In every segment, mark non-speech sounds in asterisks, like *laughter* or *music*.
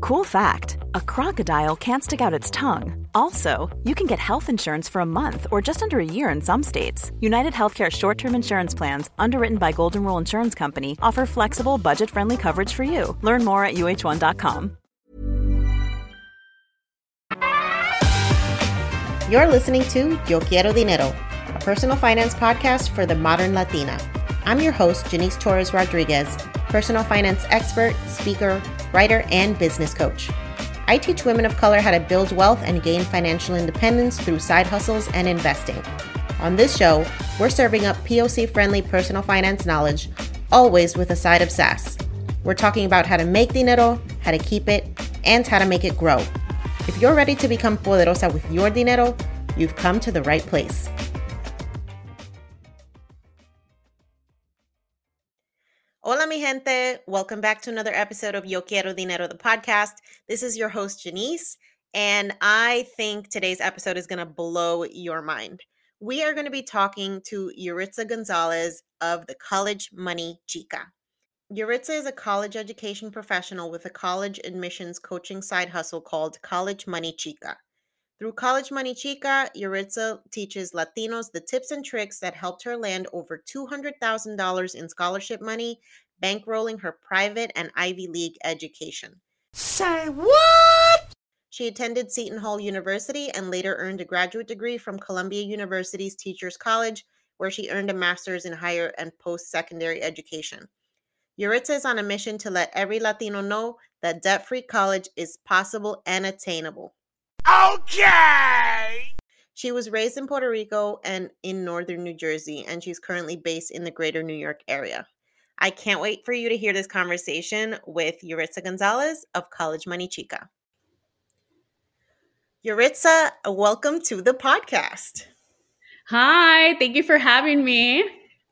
Cool fact a crocodile can't stick out its tongue. Also, you can get health insurance for a month or just under a year in some states. United Healthcare short term insurance plans, underwritten by Golden Rule Insurance Company, offer flexible, budget friendly coverage for you. Learn more at uh1.com. You're listening to Yo Quiero Dinero, a personal finance podcast for the modern Latina. I'm your host, Janice Torres Rodriguez, personal finance expert, speaker, writer, and business coach. I teach women of color how to build wealth and gain financial independence through side hustles and investing. On this show, we're serving up POC friendly personal finance knowledge, always with a side of sass. We're talking about how to make dinero, how to keep it, and how to make it grow. If you're ready to become poderosa with your dinero, you've come to the right place. Mi gente. Welcome back to another episode of Yo Quiero Dinero, the podcast. This is your host, Janice, and I think today's episode is going to blow your mind. We are going to be talking to Yuritza Gonzalez of the College Money Chica. Yuritza is a college education professional with a college admissions coaching side hustle called College Money Chica. Through College Money Chica, Yuritza teaches Latinos the tips and tricks that helped her land over $200,000 in scholarship money, bankrolling her private and Ivy League education. Say what? She attended Seton Hall University and later earned a graduate degree from Columbia University's Teachers College, where she earned a master's in higher and post secondary education. Yuritza is on a mission to let every Latino know that debt free college is possible and attainable. Okay. She was raised in Puerto Rico and in northern New Jersey, and she's currently based in the greater New York area. I can't wait for you to hear this conversation with Yuritza Gonzalez of College Money Chica. Yuritza, welcome to the podcast. Hi, thank you for having me.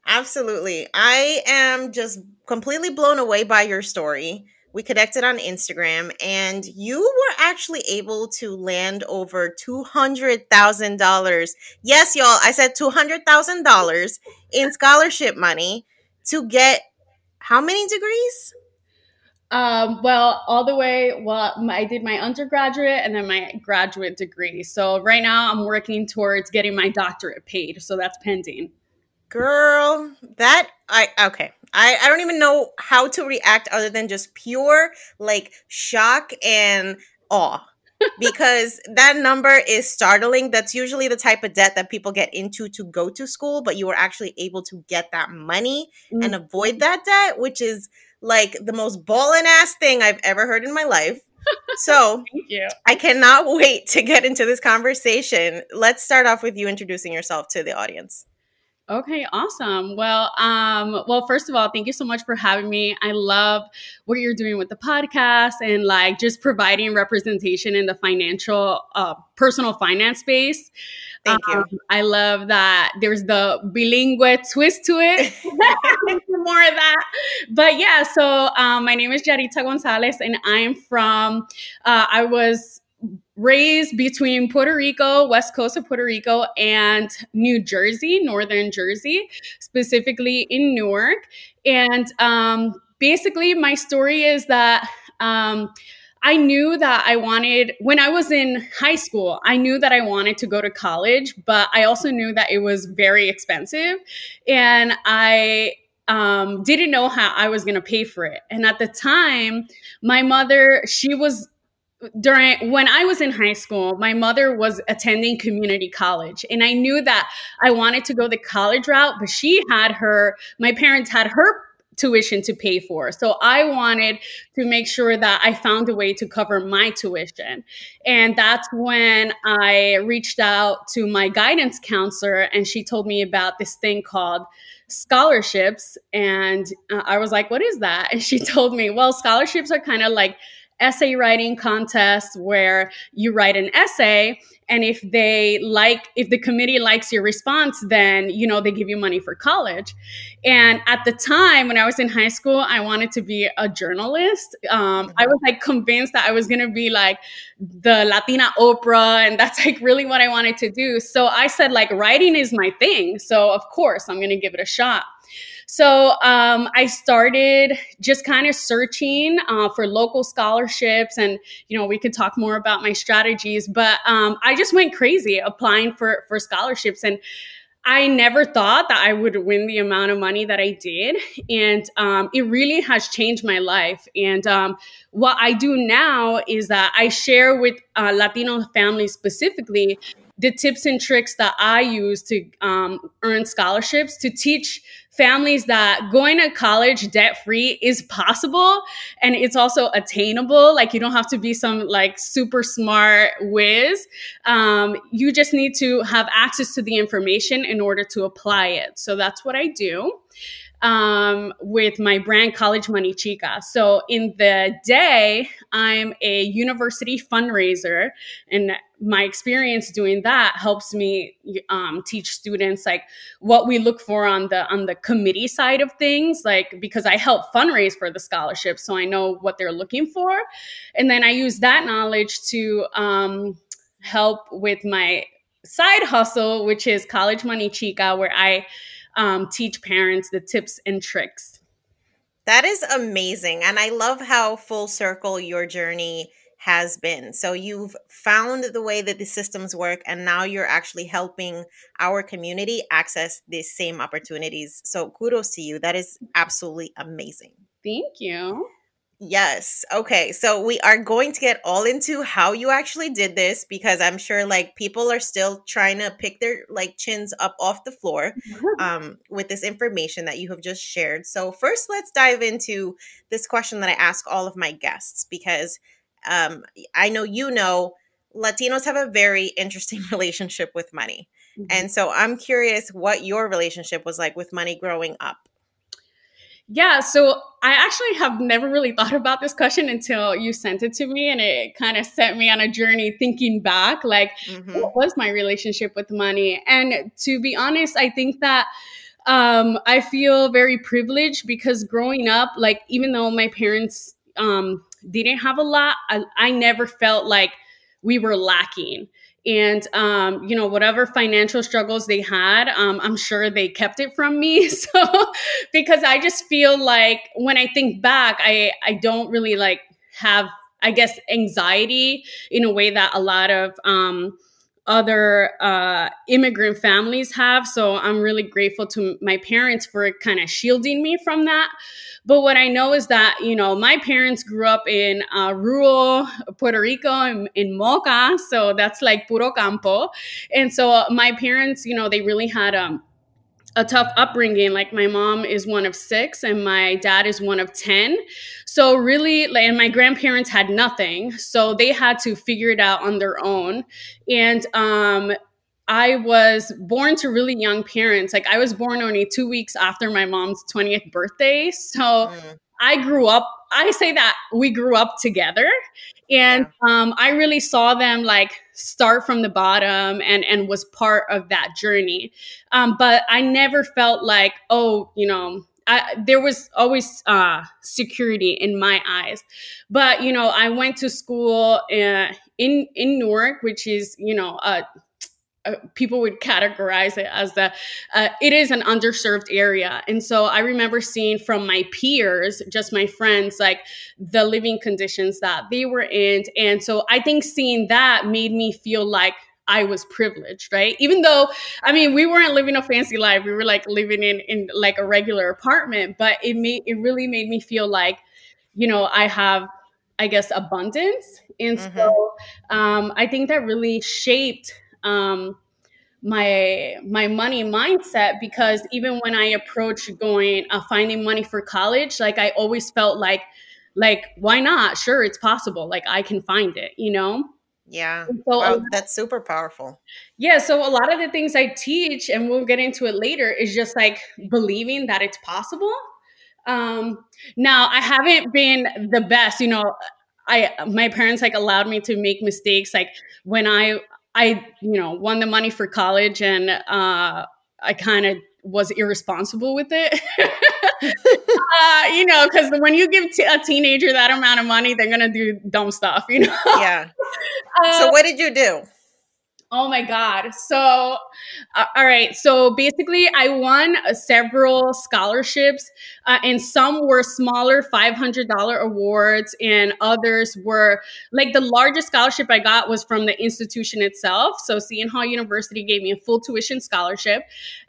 Absolutely. I am just completely blown away by your story. We connected on Instagram, and you were actually able to land over $200,000. Yes, y'all, I said $200,000 in scholarship money to get how many degrees? Um, well, all the way. Well, my, I did my undergraduate and then my graduate degree. So right now, I'm working towards getting my doctorate paid. So that's pending. Girl, that I okay. I, I don't even know how to react other than just pure like shock and awe because that number is startling. That's usually the type of debt that people get into to go to school, but you were actually able to get that money mm-hmm. and avoid that debt, which is like the most ballin' ass thing I've ever heard in my life. So I cannot *laughs* wait to get into this conversation. Let's start off with you introducing yourself to the audience. Okay, awesome. Well, um, well, first of all, thank you so much for having me. I love what you're doing with the podcast and like just providing representation in the financial, uh, personal finance space. Thank um, you. I love that there's the bilingual twist to it. *laughs* *laughs* More of that. But yeah, so um, my name is Yuritza Gonzalez and I'm from, uh, I was raised between Puerto Rico, west coast of Puerto Rico, and New Jersey, northern Jersey, specifically in Newark. And um, basically, my story is that. Um, I knew that I wanted, when I was in high school, I knew that I wanted to go to college, but I also knew that it was very expensive. And I um, didn't know how I was going to pay for it. And at the time, my mother, she was during when I was in high school, my mother was attending community college, and I knew that I wanted to go the college route, but she had her, my parents had her tuition to pay for. So I wanted to make sure that I found a way to cover my tuition. And that's when I reached out to my guidance counselor, and she told me about this thing called scholarships. And uh, I was like, What is that? And she *laughs* told me, Well, scholarships are kind of like essay writing contest where you write an essay and if they like if the committee likes your response then you know they give you money for college. And at the time when i was in high school i wanted to be a journalist. Um, i was like convinced that i was going to be like the latina oprah and that's like really what i wanted to do. So i said like writing is my thing. So of course i'm going to give it a shot so um, I started just kind of searching uh, for local scholarships, and you know we could talk more about my strategies. But um, I just went crazy applying for for scholarships, and I never thought that I would win the amount of money that I did. And um, it really has changed my life. And um, what I do now is that I share with uh, Latino families specifically the tips and tricks that I use to um, earn scholarships to teach families that going to college debt free is possible and it's also attainable. Like you don't have to be some like super smart whiz. Um, you just need to have access to the information in order to apply it. So that's what I do um, with my brand College Money Chica. So in the day, I'm a university fundraiser, and my experience doing that helps me um, teach students like what we look for on the on the committee side of things, like because I help fundraise for the scholarship, so I know what they're looking for, and then I use that knowledge to um, help with my side hustle, which is College Money Chica, where I um, teach parents the tips and tricks. That is amazing. And I love how full circle your journey has been. So you've found the way that the systems work, and now you're actually helping our community access these same opportunities. So kudos to you. That is absolutely amazing. Thank you. Yes. Okay. So we are going to get all into how you actually did this because I'm sure like people are still trying to pick their like chins up off the floor *laughs* um, with this information that you have just shared. So first, let's dive into this question that I ask all of my guests because um, I know you know Latinos have a very interesting *laughs* relationship with money. Mm-hmm. And so I'm curious what your relationship was like with money growing up. Yeah, so I actually have never really thought about this question until you sent it to me, and it kind of set me on a journey thinking back, like, mm-hmm. what was my relationship with money? And to be honest, I think that um, I feel very privileged because growing up, like, even though my parents um, didn't have a lot, I, I never felt like we were lacking and um, you know whatever financial struggles they had um, i'm sure they kept it from me. *laughs* So because i just feel like when i think back i i don't really like have i guess anxiety in a way that a lot of um, other uh, immigrant families have so i'm really grateful to my parents for kind of shielding me from that but what I know is that, you know, my parents grew up in uh, rural Puerto Rico in, in Moca. So that's like puro campo. And so uh, my parents, you know, they really had um, a tough upbringing. Like my mom is one of six and my dad is one of 10. So really, like, and my grandparents had nothing. So they had to figure it out on their own. And, um, I was born to really young parents. Like I was born only two weeks after my mom's 20th birthday. So mm. I grew up, I say that we grew up together. And yeah. um, I really saw them like start from the bottom and, and was part of that journey. Um, but I never felt like, oh, you know, I, there was always uh, security in my eyes. But, you know, I went to school uh, in in Newark, which is you know uh, uh, people would categorize it as the uh, it is an underserved area and so i remember seeing from my peers just my friends like the living conditions that they were in and so i think seeing that made me feel like I was privileged, right? Even though, I mean, we weren't living a fancy life. We were like living in in like a regular apartment, but it made it really made me feel like, you know, I have, I guess, abundance, and mm-hmm. so um, I think that really shaped um, my my money mindset because even when I approached going uh, finding money for college, like I always felt like like why not? Sure, it's possible. Like I can find it, you know. Yeah. So wow, that's super powerful. Yeah. So a lot of the things I teach, and we'll get into it later, is just like believing that it's possible. Um, now I haven't been the best, you know. I my parents like allowed me to make mistakes like when I I, you know, won the money for college and uh, I kind of was irresponsible with it. *laughs* uh, you know, because when you give t- a teenager that amount of money, they're going to do dumb stuff, you know? Yeah. *laughs* Uh, so, what did you do? Oh my God. So, uh, all right. So basically, I won uh, several scholarships, uh, and some were smaller $500 awards, and others were like the largest scholarship I got was from the institution itself. So, Seton Hall University gave me a full tuition scholarship.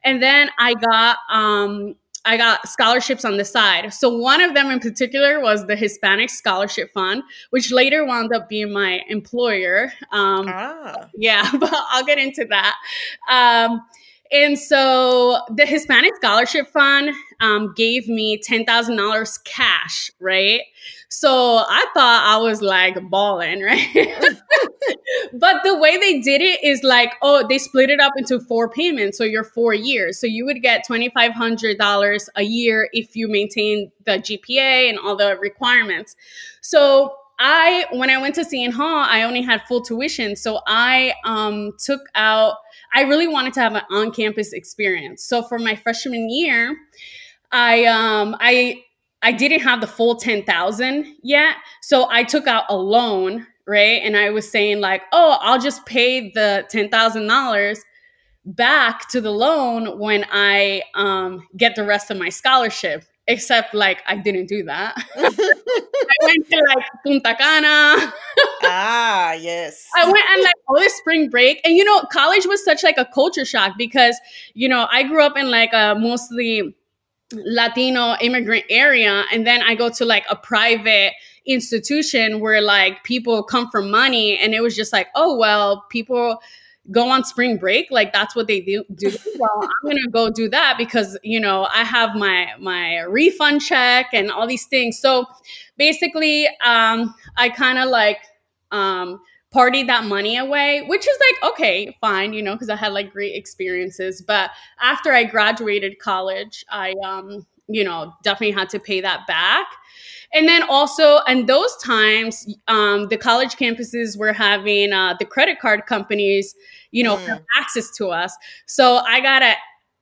And then I got, um, I got scholarships on the side. So one of them in particular was the Hispanic Scholarship Fund, which later wound up being my employer. Um, ah. Yeah, *laughs* but I'll get into that. Um, and so the Hispanic Scholarship Fund um, gave me $10,000 cash, right? So I thought I was like balling, *laughs* right? but the way they did it is like, oh, they split it up into four payments. So you're four years. So you would get $2,500 a year if you maintain the GPA and all the requirements. So I, when I went to Seton Hall, I only had full tuition. So I um, took out, I really wanted to have an on campus experience. So for my freshman year, I um I I didn't have the full 10,000 yet. So I took out a loan, right? And I was saying like, "Oh, I'll just pay the $10,000 back to the loan when I um, get the rest of my scholarship." Except like I didn't do that. *laughs* I went to like Punta Cana. ah, yes. I went on like all this spring break. And you know, college was such like a culture shock because, you know, I grew up in like a mostly Latino immigrant area. And then I go to like a private institution where like people come for money. And it was just like, oh, well, people go on spring break like that's what they do, do. *laughs* well i'm gonna go do that because you know i have my my refund check and all these things so basically um i kind of like um partied that money away, which is like, okay, fine, you know, because I had like great experiences. But after I graduated college, I, um, you know, definitely had to pay that back. And then also, and those times, um, the college campuses were having uh, the credit card companies, you know, mm. access to us. So I got a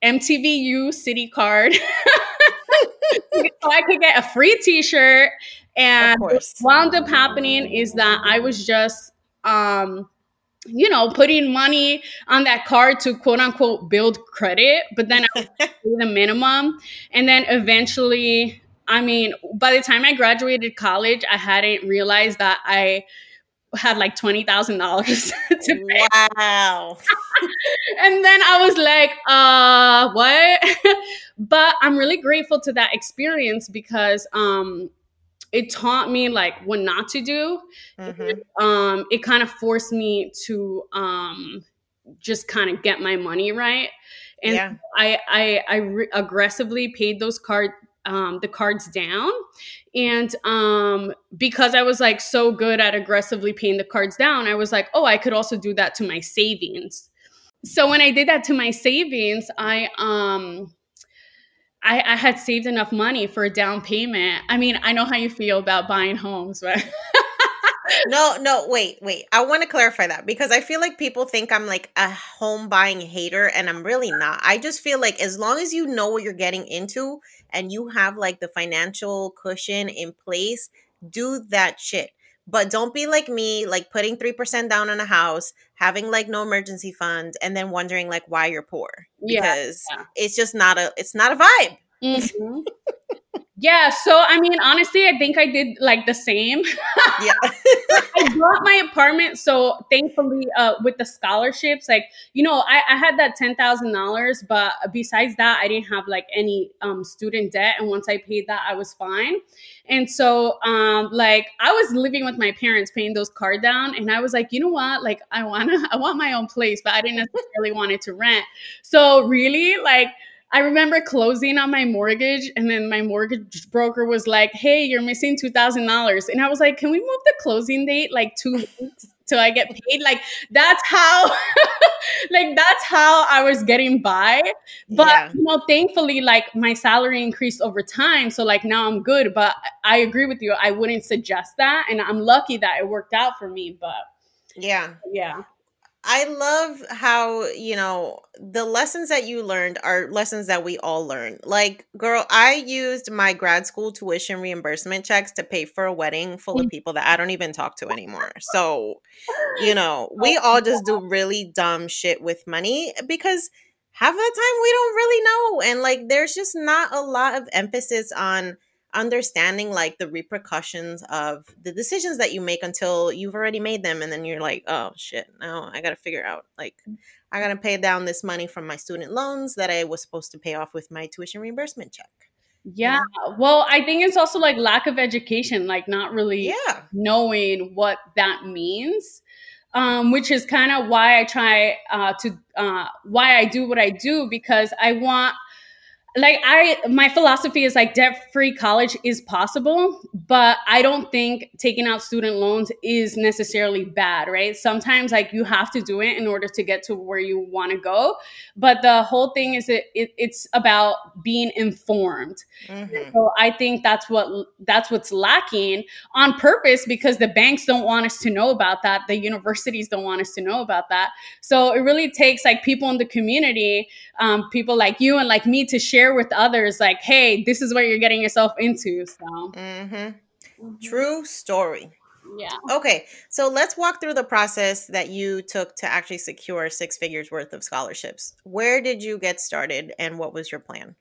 MTVU Citi card. *laughs* so I could get a free t-shirt. And what wound up happening is that I was just um, you know, putting money on that card to quote unquote build credit, but then I *laughs* pay the minimum. And then eventually, I mean, by the time I graduated college, I hadn't realized that I had like twenty thousand dollars *laughs* to pay. Wow. *laughs* and then I was like, uh, what? but I'm really grateful to that experience because um it taught me like what not to do. Mm-hmm. Um, it kind of forced me to um, just kind of get my money right, and yeah. I I, I re- aggressively paid those card um, the cards down, and um, because I was like so good at aggressively paying the cards down, I was like, oh, I could also do that to my savings. So when I did that to my savings, I um I, I, had saved enough money for a down payment. I mean, I know how you feel about buying homes, but *laughs* no, no, wait, wait. I want to clarify that because I feel like people think I'm like a home buying hater and I'm really not. I just feel like as long as you know what you're getting into and you have like the financial cushion in place, do that shit but don't be like me, like putting 3% down on a house, having like no emergency fund, and then wondering like why you're poor. Because yeah. it's just not a it's not a vibe. Mm-hmm. Yeah. So I mean, honestly, I think I did like the same. *laughs* Yeah. I bought my apartment. So thankfully, uh, with the scholarships, like, you know, I, I had that $10,000, but besides that, I didn't have like any um, student debt. And once I paid that, I was fine. And so, um, like, I was living with my parents paying those card down. And I was like, you know what? Like, I want to, *laughs* I want my own place, but I didn't necessarily want it to rent. So really, like, I remember closing on my mortgage, and then my mortgage broker was like, "Hey, you're missing two thousand dollars," and I was like, "Can we move the closing date like two weeks till I get paid?" Like that's how, *laughs* like that's how I was getting by. But Yeah. you know, thankfully, like my salary increased over time, so like now I'm good. But I agree with you. I wouldn't suggest that, and I'm lucky that it worked out for me. But Yeah. yeah, I love how, you know, the lessons that you learned are lessons that we all learn. Like, girl, I used my grad school tuition reimbursement checks to pay for a wedding full of mm. people that I don't even talk to anymore. So, you *laughs* know, we all just do really dumb shit with money because half of the time we don't really know. And like, there's just not a lot of emphasis on understanding like the repercussions of the decisions that you make until you've already made them and then you're like oh shit now i gotta figure out like i gotta pay down this money from my student loans that i was supposed to pay off with my tuition reimbursement check. Yeah. Well, I think it's also like lack of education, like not really yeah. knowing what that means um, which is kind of why i try uh, to uh, why i do what i do because i want like i my philosophy is like debt free college is possible but i don't think taking out student loans is necessarily bad right sometimes like you have to do it in order to get to where you want to go but the whole thing is it, it it's about being informed Mhm. so I think that's what that's what's lacking on purpose because the banks don't want us to know about that. The universities don't want us to know about that. So it really takes like people in the community, um, people like you and like me, to share with others, like, hey, this is what you're getting yourself into. So Mhm. true story yeah. okay so let's walk through the process that you took to actually secure six figures worth of scholarships where did you get started and what was your plan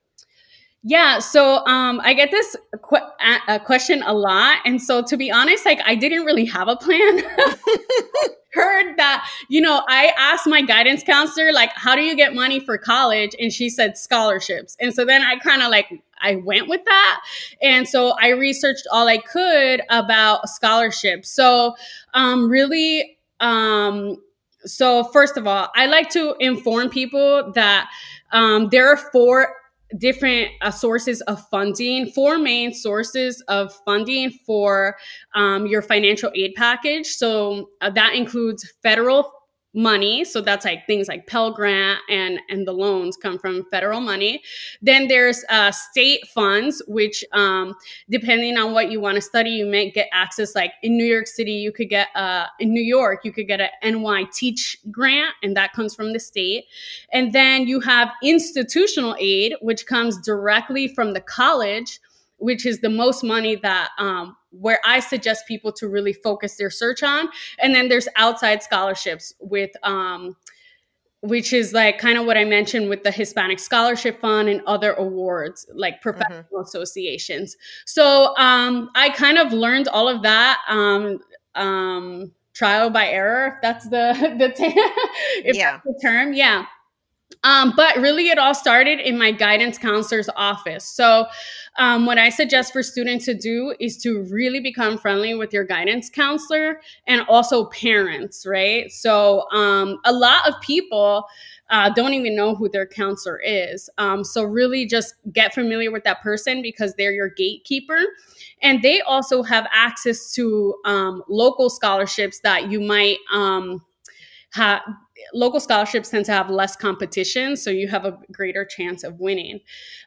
Yeah, so um, I get this qu- a- a question a lot, and so to be honest, like I didn't really have a plan. *laughs* *laughs* Heard that, you know, I asked my guidance counselor, like, how do you get money for college? And she said scholarships. And so then I kind of like I went with that, and so I researched all I could about scholarships. So um, really, um, so first of all, I like to inform people that um, there are four different uh, sources of funding, four main sources of funding for um, your financial aid package. So uh, that includes federal money so that's like things like pell grant and and the loans come from federal money. Then there's uh, state funds which um, depending on what you want to study you may get access like in new york city you could get uh, in new york you could get a ny teach grant and that comes from the state. And then you have institutional aid, which comes directly from the college, which is the most money that um, where I suggest people to really focus their search on. And then there's outside scholarships with um, which is like kind of what I mentioned with the Hispanic Scholarship Fund and other awards, like professional associations. So um, I kind of learned all of that um, um, trial by error, if that's the *laughs* the, t- if Yeah. that's the term, yeah. Um, but really, it all started in my guidance counselor's office. So, um, what I suggest for students to do is to really become friendly with your guidance counselor and also parents, right? So, um, a lot of people uh, don't even know who their counselor is. Um, so, really just get familiar with that person because they're your gatekeeper. And they also have access to um, local scholarships that you might um, have. Local scholarships tend to have less competition, so you have a greater chance of winning.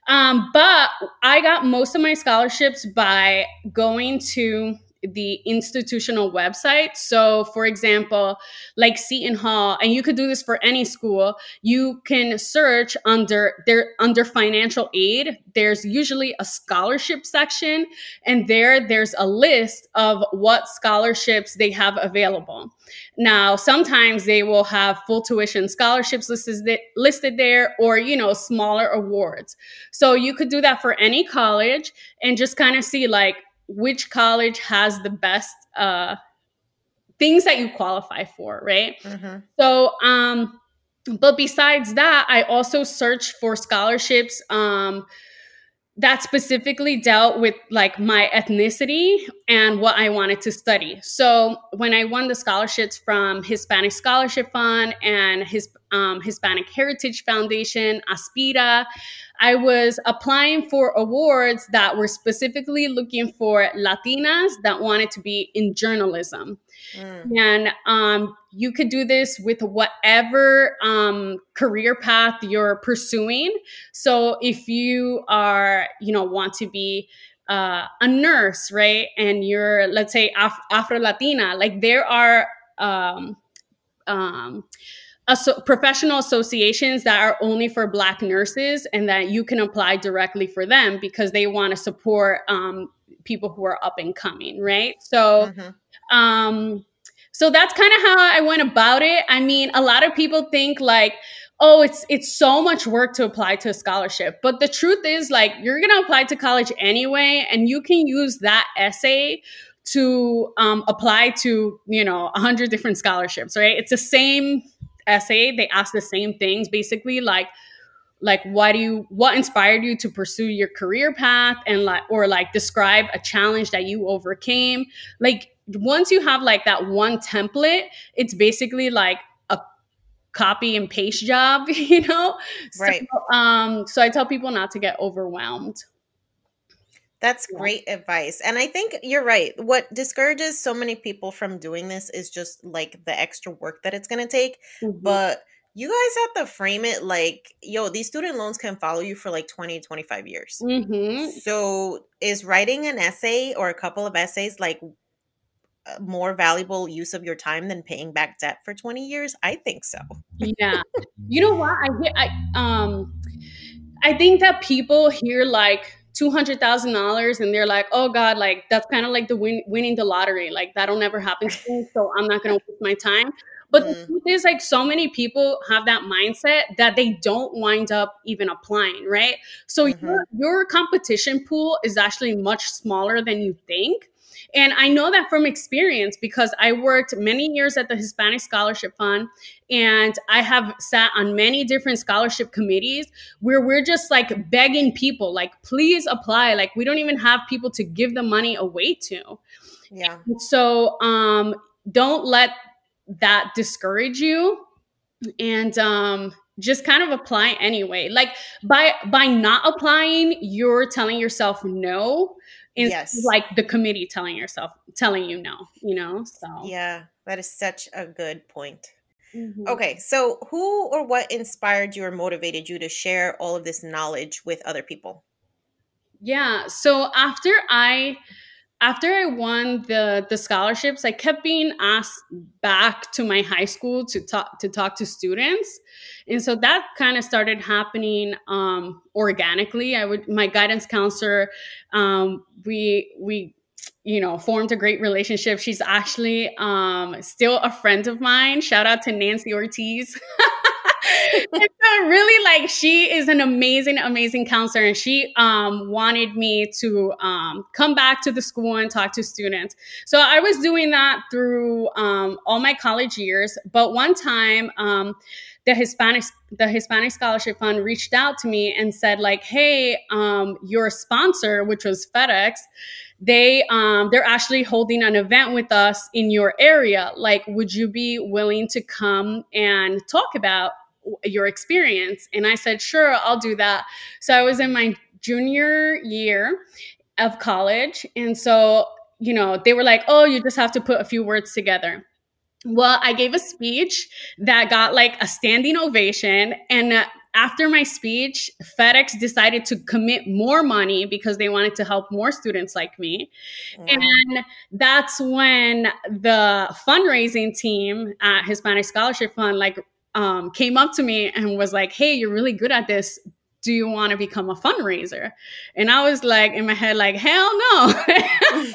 Um, but I got most of my scholarships by going to the institutional website. So, for example, like Seton Hall, and you could do this for any school. You can search under there under financial aid. There's usually a scholarship section, and there there's a list of what scholarships they have available. Now, sometimes they will have full tuition scholarships listed listed there, or you know, smaller awards. So you could do that for any college and just kind of see like which college has the best uh, things that you qualify for, right? Mm-hmm. So, um, but besides that, I also search for scholarships. Um, that specifically dealt with like my ethnicity and what I wanted to study. So when I won the scholarships from Hispanic Scholarship Fund and his um, Hispanic Heritage Foundation, Aspira, I was applying for awards that were specifically looking for Latinas that wanted to be in journalism. Mm. And um, you could do this with whatever um, career path you're pursuing. So if you are, you know, want to be uh, a nurse, right? And you're, let's say, Af- Afro Latina, like there are, um, um, professional associations that are only for black nurses and that you can apply directly for them because they want to support um, people who are up and coming right? So mm-hmm. um, so that's kind of how i went about it. I mean a lot of people think like oh it's it's so much work to apply to a scholarship. But the truth is like you're gonna apply to college anyway and you can use that essay to um, apply to you know a 100 different scholarships right? It's the same essay they ask the same things basically like like why do you what inspired you to pursue your career path and like or like describe a challenge that you overcame? Like once you have like that one template it's basically like a copy and paste job *laughs* you know? Right. so, um so i tell people not to get overwhelmed that's great advice. And I think you're right. What discourages so many people from doing this is just like the extra work that it's going to take. Mm-hmm. But you guys have to frame it like, yo, these student loans can follow you for like 20, 25 years. Mm-hmm. So is writing an essay or a couple of essays like a more valuable use of your time than paying back debt for 20 years? I think so. yeah. You know what? *laughs* I, I, um, I think that people hear like, $200,000 and they're like, oh God, like that's kind of like the win- winning the lottery. Like that'll never happen to me. So I'm not going to waste my time. But mm. the truth is, like, so many people have that mindset that they don't wind up even applying, right? So mm-hmm. your, your competition pool is actually much smaller than you think. And I know that from experience because I worked many years at the Hispanic Scholarship Fund and I have sat on many different scholarship committees where we're just like begging people, like, please apply. Like, we don't even have people to give the money away to. Yeah. So um, don't let that discourage you. And um, just kind of apply anyway like by by not applying you're telling yourself no is yes. like the committee telling yourself telling you no you know so yeah that is such a good point mm-hmm. okay so who or what inspired you or motivated you to share all of this knowledge with other people yeah so after i after I won the the scholarships, I kept being asked back to my high school to talk to talk to students, and so that kind of started happening um, organically. I would my guidance counselor, um, we we you know formed a great relationship. She's actually um, still a friend of mine. Shout out to Nancy Ortiz. *laughs* *laughs* really like she is an amazing amazing counselor and she um, wanted me to um, come back to the school and talk to students. So i was doing that through um, all my college years but one time um, the hispanic the hispanic scholarship fund reached out to me and said like hey um, your sponsor which was fedex they um they're actually holding an event with us in your area. Like would you be willing to come and talk about your experience. And I said, sure, I'll do that. So I was in my junior year of college. And so, you know, they were like, oh, you just have to put a few words together. Well, I gave a speech that got like a standing ovation. And after my speech, FedEx decided to commit more money because they wanted to help more students like me. Wow. And that's when the fundraising team at Hispanic Scholarship Fund like um, came up to me and was like, "Hey, you're really good at this. Do you want to become a fundraiser?" And I was like in my head, like, "Hell no." *laughs*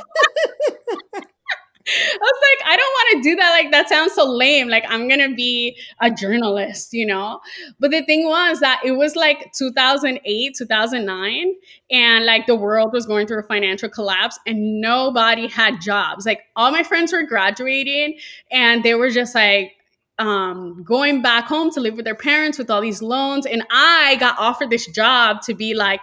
I was like, I don't want to do that. Like, that sounds so lame. Like, I'm going to be a journalist, you know? But the thing was that it was like 2008, 2009, and like the world was going through a financial collapse and nobody had jobs. Like, all my friends were graduating and they were just like, um, going back home to live with their parents with all these loans. And I got offered this job to be like,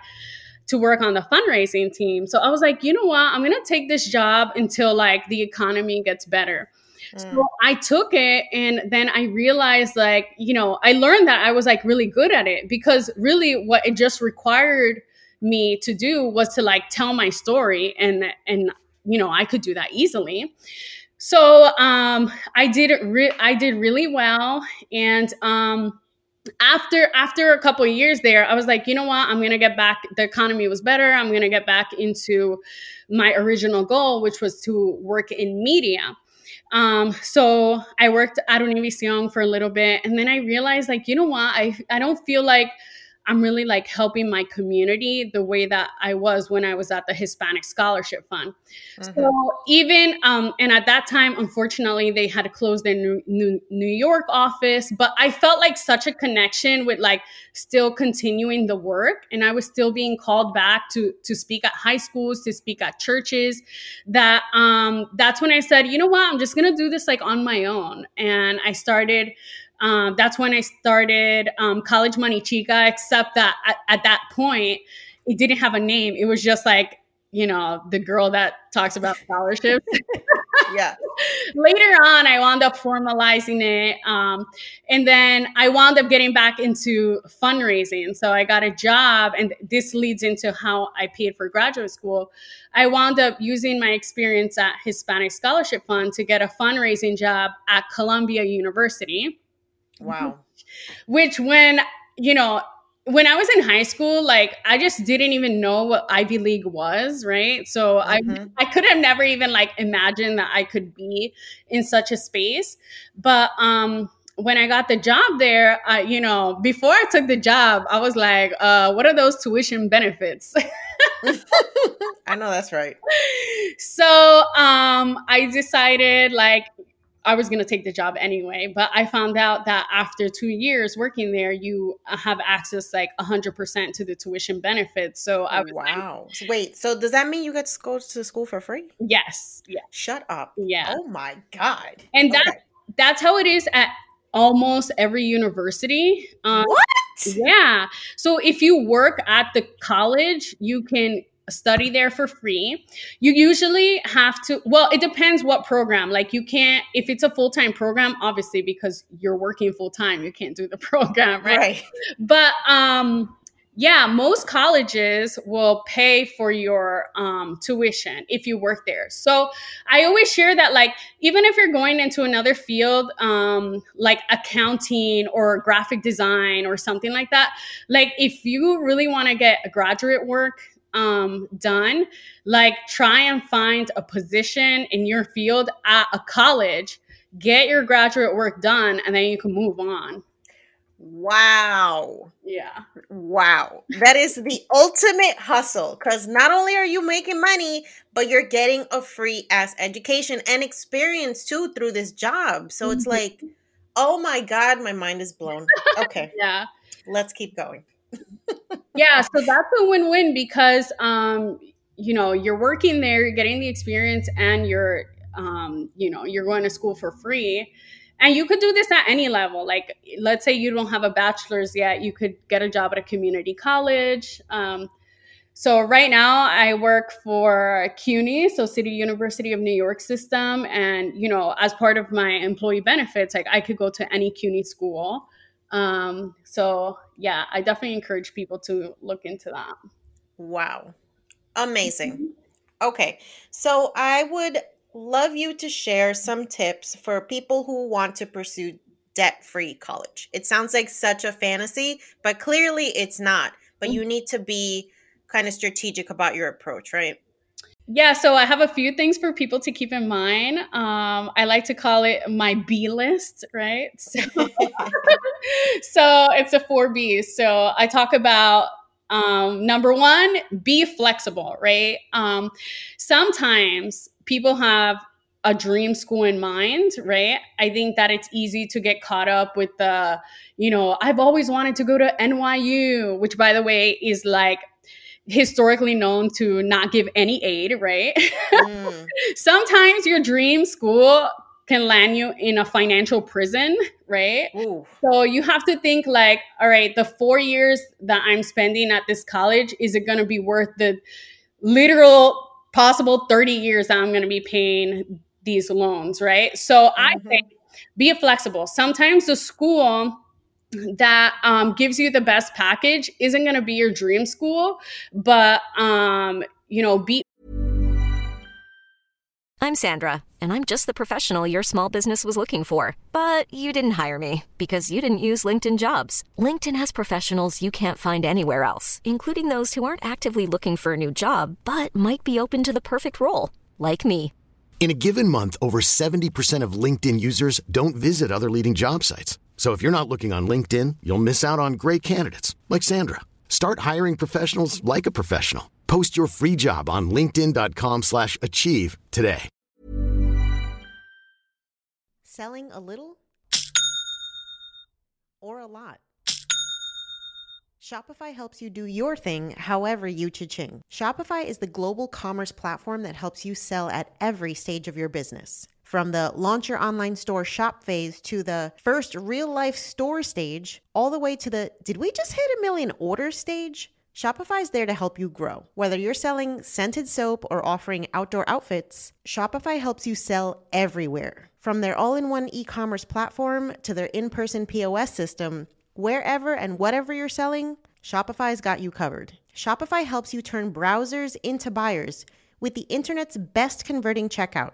to work on the fundraising team. So I was like, you know what? I'm going to take this job until like the economy gets better. Mm. So I took it and then I realized like, you know, I learned that I was like really good at it because really what it just required me to do was to like tell my story and and you know, I could do that easily. So um I did re- I did really well and um after after a couple years there i was like you know what? I'm gonna get back the economy was better. I'm gonna get back into my original goal which was to work in media. Um, so i worked at univision for a little bit and then i realized like you know what? I, I don't feel like I'm really like helping my community the way that I was when I was at the Hispanic Scholarship Fund. Mm-hmm. So even um, and at that time, unfortunately, they had to close their New, New, New York office. But I felt like such a connection with like still continuing the work, and I was still being called back to to speak at high schools, to speak at churches. That um, that's when I said, you know what, I'm just gonna do this like on my own, and I started um, that's when I started um, College Money Chica, except that at, at, that point, it didn't have a name. It was just like, you know, the girl that talks about *laughs* scholarships. yeah. *laughs* Later on, I wound up formalizing it. Um, and then I wound up getting back into fundraising. So I got a job, and this leads into how I paid for graduate school. I wound up using my experience at Hispanic Scholarship Fund to get a fundraising job at Columbia University Wow. Which when, you know, when I was in high school, like I just didn't even know what Ivy League was, right? So mm-hmm. I I could have never even like imagined that I could be in such a space. But um when I got the job there, I, you know, before I took the job, I was like, uh, what are those tuition benefits? *laughs* *laughs* I know that's right. So um I decided like I was going to take the job anyway, but I found out that after two years working there, you have access like 100% to the tuition benefits. So I was wow. Like, wait, so does that mean you get to go to school for free? Yes. Yeah. Shut up. Yeah. Oh my God. And that okay. that's how it is at almost every university. Um, what? Yeah. So if you work at the college, you can study there for free. You usually have to, well, it depends what program. Like you can't, if it's a full time program, obviously because you're working full time, you can't do the *laughs* program, right? right? But um, yeah, most colleges will pay for your um, tuition if you work there. So I always share that, like, even if you're going into another field, um, like accounting or graphic design or something like that, like, if you really want to get a graduate work um, done, like try and find a position in your field at a college, get your graduate work done, and then you can move on. Wow. Yeah. Wow. That is the ultimate hustle because not only are you making money, but you're getting a free ass education and experience too through this job. So it's mm-hmm. like, oh my God, my mind is blown. Okay. *laughs* yeah. Let's keep going yeah, so that's a win-win because um, you know, you're working there, you're getting the experience and you're um, you know, you're going to school for free. And you could do this at any level. Like, let's say you don't have a bachelor's yet, you could get a job at a community college. Um, so right now I work for CUNY, so City University of New York system, and you know, as part of my employee benefits, like I could go to any CUNY school. Um, so yeah, I definitely encourage people to look into that. Wow. Amazing. Mm-hmm. Okay. So I would love you to share some tips for people who want to pursue debt free college. It sounds like such a fantasy, but clearly it's not. But you need to be kind of strategic about your approach, right? Yeah, so I have a few things for people to keep in mind. Um, I like to call it my B list, right? *laughs* So, so it's a four B's. So I talk about um, number one, be flexible, right? Um, sometimes people have a dream school in mind, right? I think that it's easy to get caught up with the, you know, I've always wanted to go to NYU, which by the way is like historically known to not give any aid, right? Mm. *laughs* Sometimes your dream school can land you in a financial prison, right? Ooh. So you have to think like, all right, the 4 years that I'm spending at this college is it going to be worth the literal possible 30 years that I'm going to be paying these loans, right? So mm-hmm. I think be flexible. Sometimes the school that um, gives you the best package isn't going to be your dream school, but um, you know, be. I'm Sandra, and I'm just the professional your small business was looking for, but you didn't hire me because you didn't use LinkedIn Jobs. LinkedIn has professionals you can't find anywhere else, including those who aren't actively looking for a new job but might be open to the perfect role, like me. In a given month, over 70% of LinkedIn users don't visit other leading job sites. So if you're not looking on LinkedIn, you'll miss out on great candidates like Sandra. Start hiring professionals like a professional. Post your free job on linkedin.com/achieve today. Selling a little or a lot. Shopify helps you do your thing however you cha-ching. Shopify is the global commerce platform that helps you sell at every stage of your business from the launch your online store shop phase to the first real life store stage, all the way to the did we just hit a million order stage? Shopify is there to help you grow. Whether you're selling scented soap or offering outdoor outfits, Shopify helps you sell everywhere. From their all in one e commerce platform to their in person POS system, wherever and whatever you're selling, Shopify's got you covered. Shopify helps you turn browsers into buyers with the internet's best converting checkout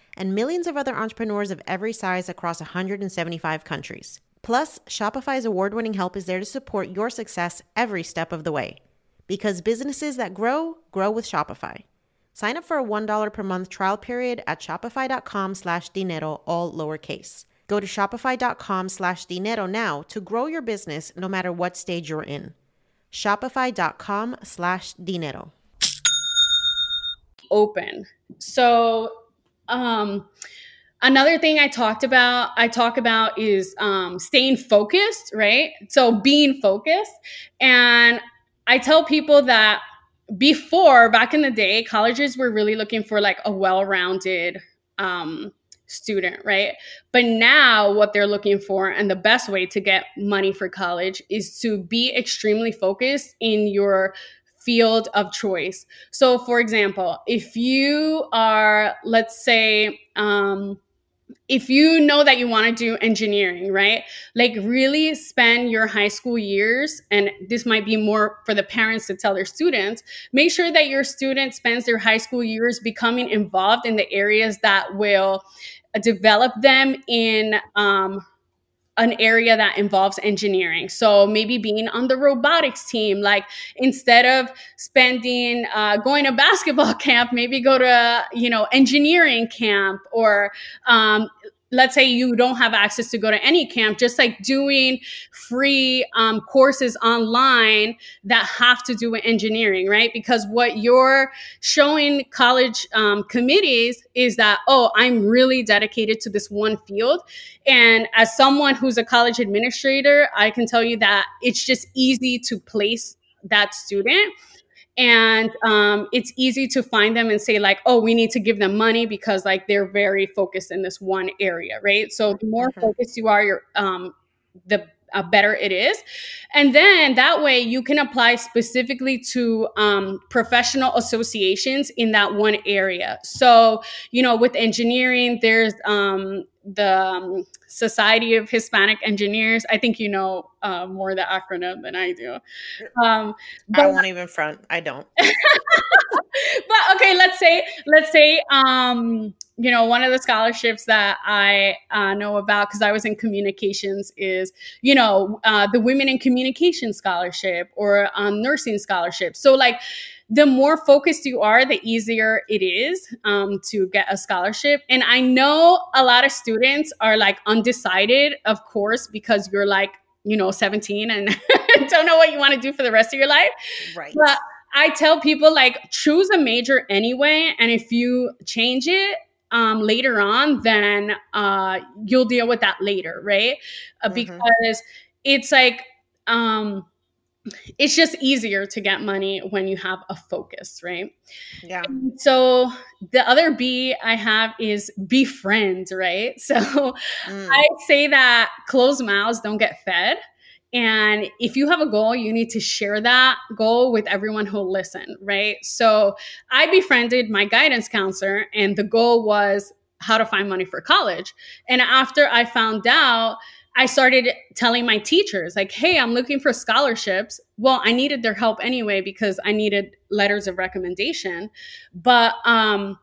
and millions of other entrepreneurs of every size across 175 countries. Plus, Shopify's award winning help is there to support your success every step of the way. Because businesses that grow, grow with Shopify. Sign up for a $1 per month trial period at shopify.com slash dinero, all lowercase. Go to shopify.com slash dinero now to grow your business no matter what stage you're in. Shopify.com slash dinero. Open. So um, another thing I talked about, I talk about is um, staying focused, right? So being focused. And I tell people that before, back in the day, colleges were really looking for like a well rounded um, student, right? But now, what they're looking for, and the best way to get money for college is to be extremely focused in your field of choice. So, for example, if you are, let's say, um, if you know that you want to do engineering, right? Like, really spend your high school years, and this might be more for the parents to tell their students, make sure that your student spends their high school years becoming involved in the areas that will develop them in um, an area that involves engineering. So maybe being on the robotics team, like instead of spending uh, going to *laughs* basketball camp, maybe go to you know engineering camp or um, let's say you don't have access to go to any camp, just like doing free um, courses online that have to do with engineering, right? Because what you're showing college um, committees is that, oh, I'm really dedicated to this one field. And as someone who's a college administrator, I can tell you that it's just easy to place that student and um, it's easy to find them and say like oh we need to give them money because like they're very focused in this one area right so the more mm-hmm. focused you are you're um, the uh, better it is. And then that way you can apply specifically to um, professional associations in that one area. So, you know, with engineering, there's um, the um, Society of Hispanic Engineers. I think you know uh, more the acronym than I do. Um, but, I won't even front. I don't. *laughs* but okay, let's say let's say um, you know one of the scholarships that I uh, know about because I was in communications is you know uh, the Women in Communication Scholarship or um, nursing scholarship. So like the more focused you are, the easier it is um, to get a scholarship. And I know a lot of students are like undecided, of course, because you're like, you know, 17 and *laughs* don't know what you want to do for the rest of your life. Right. But I tell people like choose a major anyway. And if you change it, um, later on, then uh, you'll deal with that later, right? Uh, mm-hmm. Because it's like, um, it's just easier to get money when you have a focus, right? Yeah. so the other B I have is befriend, right? *laughs* So mm. I say that closed mouths don't get fed. And if you have a goal, you need to share that goal with everyone who'll listen, right? So I befriended my guidance counselor, and the goal was how to find money for college. And after I found out, I started telling my teachers, like, hey, I'm looking for scholarships. Well, I needed their help anyway because I needed letters of recommendation. But um,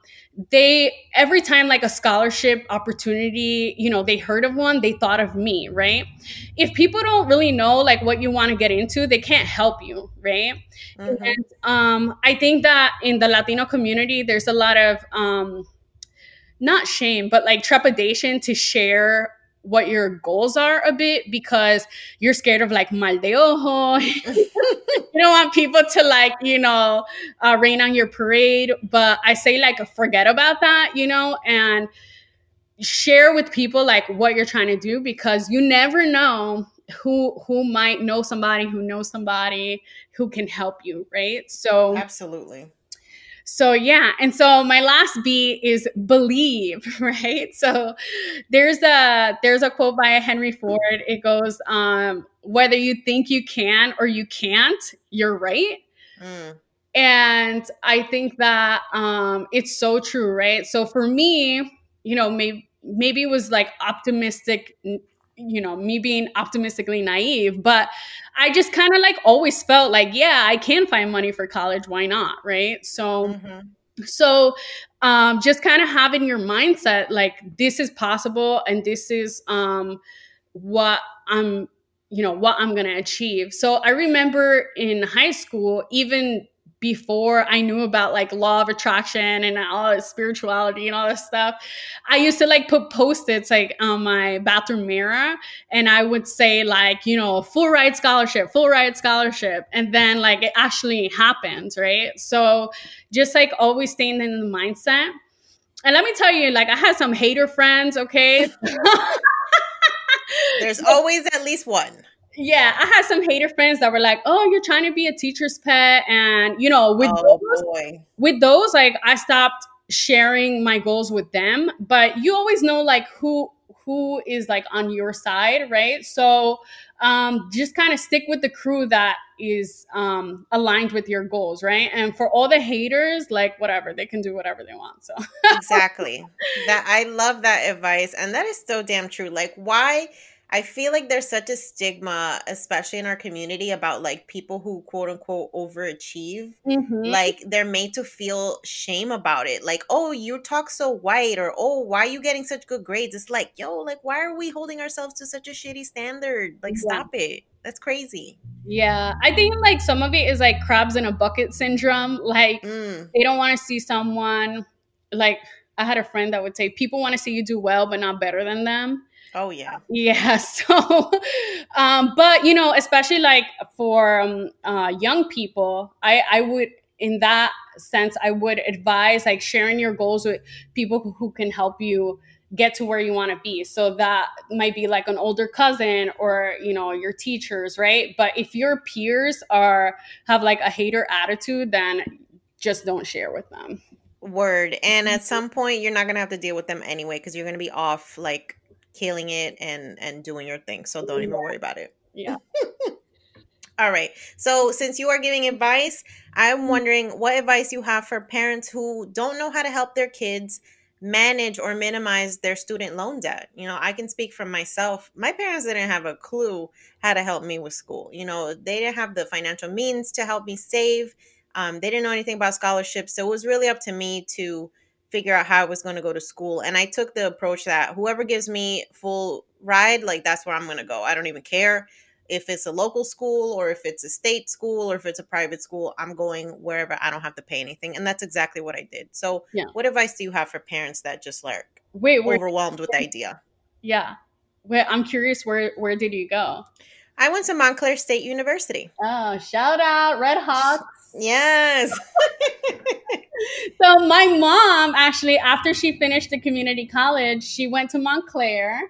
they, every time like a scholarship opportunity, you know, they heard of one, they thought of me, right? If people don't really know like what you want to get into, they can't help you, right? Mm-hmm. And um, I think that in the Latino community, there's a lot of, um, not shame, but like trepidation to share what your goals are a bit because you're scared of like mal de ojo. *laughs* you don't want people to like, you know, uh, rain on your parade. But I say like forget about that, you know, and share with people like what you're trying to do because you never know who who might know somebody who knows somebody who can help you, right? So absolutely so yeah, and so my last B is believe, *laughs* right? So there's a there's a quote by Henry Ford. It goes, um, whether you think you can or you can't, you're right. Mm. And I think that um, it's so true, right? So for me, you know, maybe maybe it was like optimistic you know me being optimistically naive but i just kind of like always felt like yeah i can find money for college why not right so mm-hmm. so um just kind of having your mindset like this is possible and this is um what i'm you know what i'm gonna achieve so i remember in high school even before I knew about like law of attraction and all spirituality and all this stuff, I used to like put post-its like on my bathroom mirror and I would say like, you know, full ride scholarship, full ride scholarship. And then like it actually happens, right? So just like always staying in the mindset. And let me tell you, like I had some hater friends, okay? *laughs* There's always at least one yeah, I had some hater friends that were like, "Oh, you're trying to be a teacher's pet," and you know, with oh, those, boy. with those, like, I stopped sharing my goals with them. But you always know like who who is like on your side, right? So um, just kind of stick with the crew that is um, aligned with your goals, right? And for all the haters, like whatever, they can do whatever they want. So exactly that I love that advice, and that is so damn true. Like, why? I feel like there's such a stigma, especially in our community, about like people who quote unquote overachieve. Mm-hmm. Like they're made to feel shame about it. Like, oh, you talk so white, or oh, why are you getting such good grades? It's like, yo, like, why are we holding ourselves to such a shitty standard? Like, yeah. stop it. That's crazy. Yeah. I think like some of it is like crabs in a bucket syndrome. Like mm. they don't want to see someone like I had a friend that would say people want to see you do well, but not better than them. Oh yeah. Yeah. *laughs* So, um, but you know, especially like for um, uh, young people, I I would in that sense I would advise like sharing your goals with people who, who can help you get to where you want to be. So that might be like an older cousin or you know your teachers, right? But if your peers are have like a hater attitude, then just don't share with them. Word. And at some point, you're not gonna have to deal with them anyway because you're gonna be off like killing it and and doing your thing. So don't even worry about it. Yeah. *laughs* All right. So, since you are giving advice, I'm wondering what advice you have for parents who don't know how to help their kids manage or minimize their student loan debt. You know, I can speak from myself. My parents didn't have a clue how to help me with school. You know, they didn't have the financial means to help me save. Um, they didn't know anything about scholarships. So, it was really up to me to figure out how I was going to go to school. And I took the approach that whoever gives me full ride, like that's where I'm going to go. I don't even care if it's a local school or if it's a state school or if it's a private school, I'm going wherever I don't have to pay anything. And that's exactly what I did. So, Yeah. what advice do you have for parents that just like Wait, where, overwhelmed with the idea? yeah. Wait, I'm curious. Where where did you go? I went to Montclair State University. Oh, shout out Red Hawks. Yes. *laughs* So my mom actually, after she finished the community college, she went to Montclair.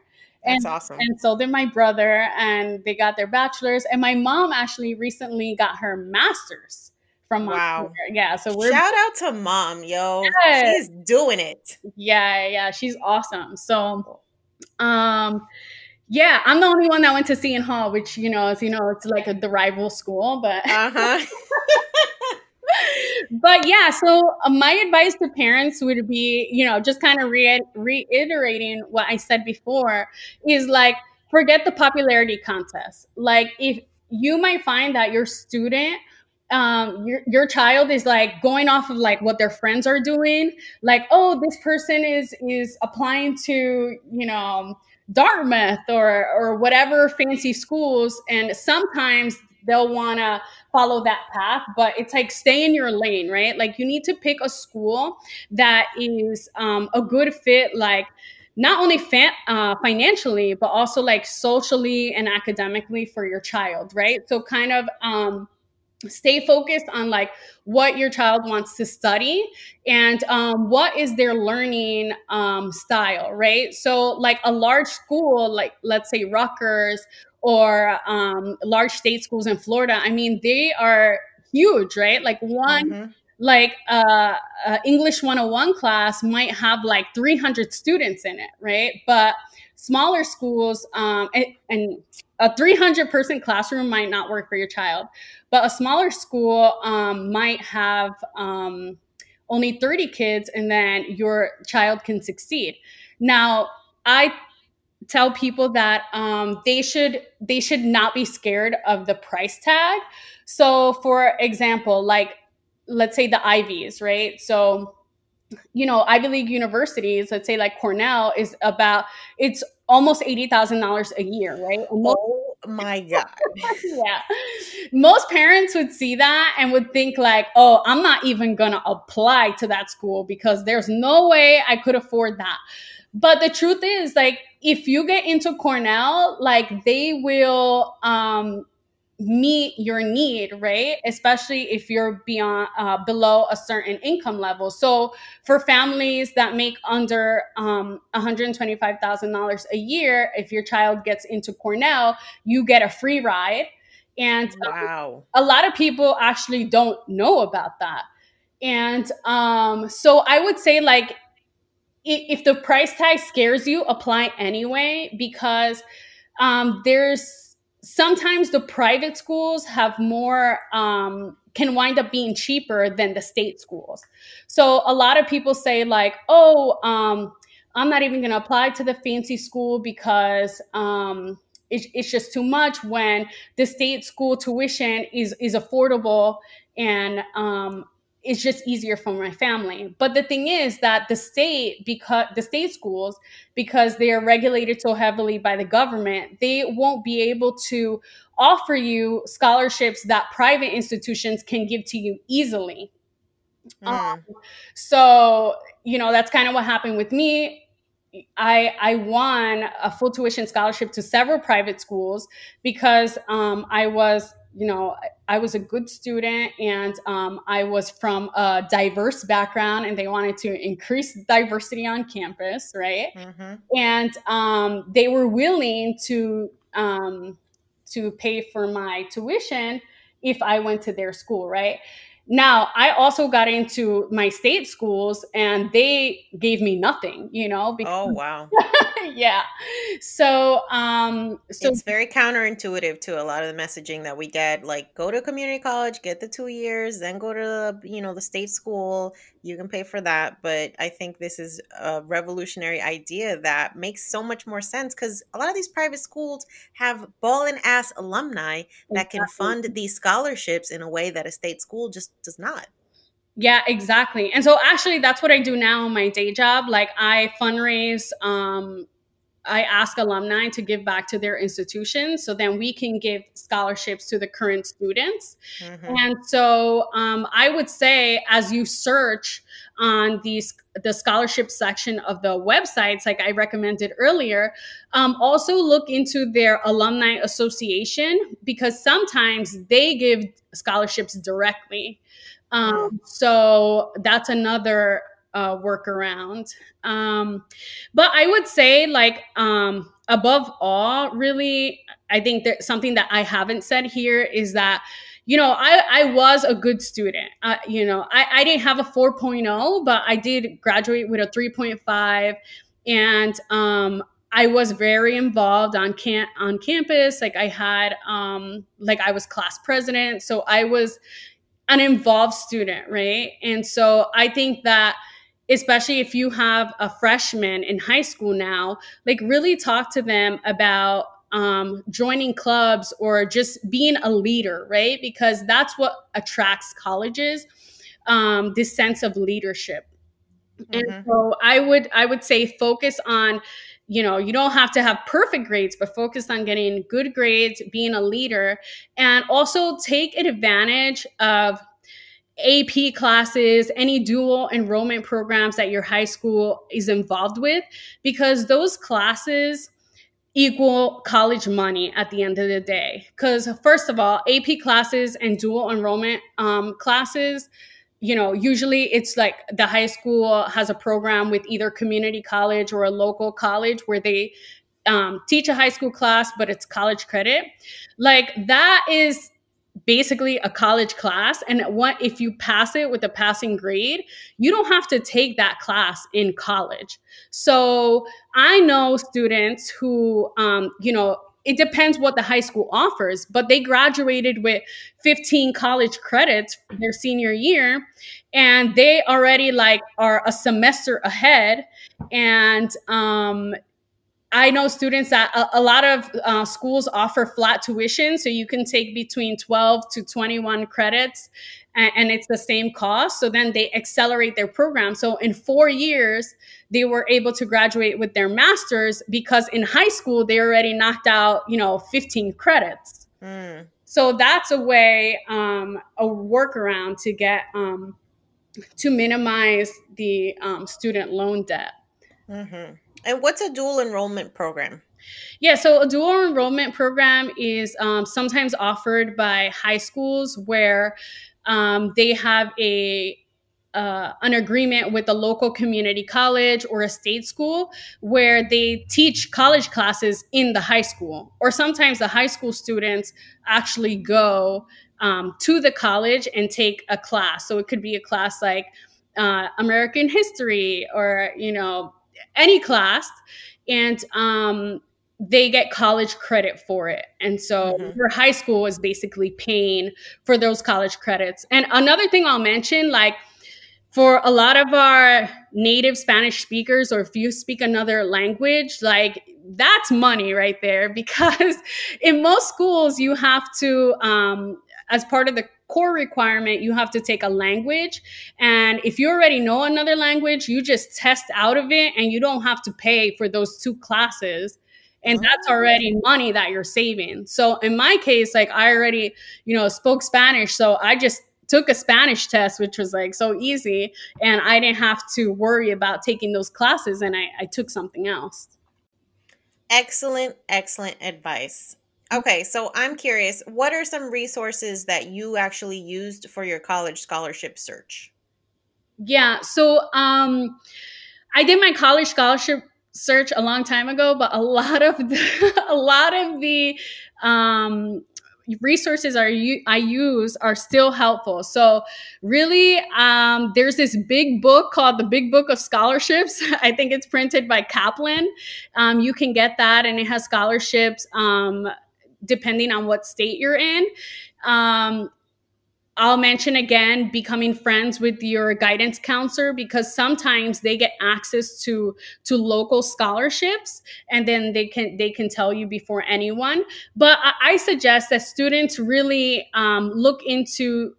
That's And, awesome. and so did my brother, and they got their bachelors. And my mom actually recently got her master's from Montclair. Wow. Yeah, so we're Shout out to mom, yo. Yes. She's doing it. yeah, yeah, she's awesome. So, um, yeah, I'm the only one that went to Seton Hall, which you know, is you know, it's like a, the rival school, but Uh-huh. *laughs* but yeah, so uh, my advice to parents would be, you know, just kind of re- reiterating what I said before is like, forget the popularity contest. Like, if you might find that your student, um, your, your child is like going off of like what their friends are doing, like, oh, this person is is applying to, you know, Dartmouth or or whatever fancy schools, and sometimes they'll want to follow that path but it's like stay in your lane right? Like you need to pick a school that is um, a good fit like not only fa- uh, financially but also like socially and academically for your child right? So kind of um, stay focused on like what your child wants to study and um, what is their learning um, style right so like a large school like let's say rutgers or um, large state schools in florida i mean they are huge right like one Mhm. like uh, uh, English 101 class might have like 300 students in it, right? But smaller schools um, and, and a 300 person classroom might not work for your child, but a smaller school um, might have um, only 30 kids and then your child can succeed. Now, I tell people that um, they should they should not be scared of the price tag. So, for example, like let's say the Ivies, right? So, you know, Ivy League universities, let's say like Cornell, is about it's almost eighty thousand dollars a year, right? Most, Oh my *laughs* God. yeah, most parents would see that and would think like, oh, I'm not even gonna apply to that school because there's no way I could afford that. But the truth is, like, if you get into Cornell, like they will um meet your need right? Especially if you're beyond uh, below a certain income level. So for families that make under um, $125000 a year if your child gets into cornell you get a free ride. And um, Wow. a lot of people actually don't know about that. And um, so i would say like if the price tag scares you apply anyway because um, there's sometimes the private schools have more um, can wind up being cheaper than the state schools. So a lot of people say like oh um, i'm not even going to apply to the fancy school because um, it, it's just too much when the state school tuition is is affordable and um, it's just easier for my family. But the thing is that the state because the state schools because they are regulated so heavily by the government they won't be able to offer you scholarships that private institutions can give to you easily. Mm. so you know that's kind of what happened with me. I i won a full tuition scholarship to several private schools because um, i was you know i was a good student and um, i was from a diverse background and they wanted to increase diversity on campus right Mhm. and um, they were willing to um, to pay for my tuition if I went to their school, right? Now i also got into my state schools and they gave me nothing you know because, oh wow. *laughs* Yeah. So um so it's very counterintuitive to a lot of the messaging that we get like go to community college get the two years then go to the, you know the state school. You can pay for that. But i think this is a revolutionary idea that makes so much more sense because a lot of these private schools have ball and ass alumni that can fund these scholarships in a way that a state school just does not yeah, exactly. And so actually that's what I do now in my day job. Like I fundraise um I ask alumni to give back to their institutions so then we can give scholarships to the current students. Mm-hmm. And so um, I would say, as you search on these the scholarship section of the websites, like I recommended earlier, um, also look into their alumni association because sometimes they give scholarships directly. Um, so that's another uh, workaround. Um, but I would say, like, um, above all, really, I think that something that I haven't said here is that, you know, I, I was a good student. Uh, you know, I, I didn't have a 4.0, but I did graduate with a 3.5. And um, I was very involved on can on campus. Like I had, um, like I was class president, so I was an involved student, right? And so I think that especially if you have a freshman in high school now, like really talk to them about um, joining clubs or just being a leader, right? Because that's what attracts colleges, um, this sense of leadership. Mm-hmm. And so I would I would say focus on you know you don't have to have perfect grades but focus on getting good grades being a leader and also take advantage of AP classes, any dual enrollment programs that your high school is involved with, because those classes equal college money at the end of the day. Because, first of all, AP classes and dual enrollment um, classes, you know, usually it's like the high school has a program with either community college or a local college where they um, teach a high school class, but it's college credit. Like, that is basically a college class. And what if you pass it with a passing grade you don't have to take that class in college. So i know students who um, you know it depends what the high school offers but they graduated with 15 college credits their senior year and they already like are a semester ahead. And um, I know students that a, a lot of uh, schools offer flat tuition, so you can take between 12 to 21 credits and, and, it's the same cost. So then they accelerate their program. So in four years, they were able to graduate with their master's because in high school, they already knocked out, you know, 15 credits. Mm. So that's a way, um, a workaround to get, um, to minimize the um, student loan debt. Mm-hmm. And what's a dual enrollment program? Yeah, so a dual enrollment program is um, sometimes offered by high schools where um, they have a uh, an agreement with a local community college or a state school where they teach college classes in the high school, or sometimes the high school students actually go um, to the college and take a class. So it could be a class like uh, American history or you know any class and um, they get college credit for it. And so mm-hmm. your high school is basically paying for those college credits. And another thing I'll mention, like for a lot of our native Spanish speakers, or if you speak another language, like that's money right there *laughs* because in most schools you have to um, as part of the core requirement, you have to take a language. And if you already know another language, you just test out of it and you don't have to pay for those two classes. And that's already money that you're saving. So in my case, like I already, you know, spoke Spanish. So I just took a Spanish test, which was like so easy. And I didn't have to worry about taking those classes and I, I took something else. Excellent, excellent advice. Okay, so I'm curious, what are some resources that you actually used for your college scholarship search? Yeah, so um I did my college scholarship search a long time ago, but a *laughs* lot of the, a lot of the um resources are I use are still helpful. So really, um, there's this big book called the Big Book of Scholarships. *laughs* I think it's printed by Kaplan. Um, you can get that, and it has scholarships um, depending on what state you're in. Um, I'll mention again becoming friends with your guidance counselor because sometimes they get access to to local scholarships and then they can they can tell you before anyone. But I, suggest that students really um, look into